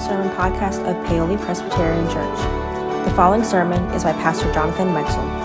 Sermon podcast of Paoli Presbyterian Church. The following sermon is by Pastor Jonathan Metzl.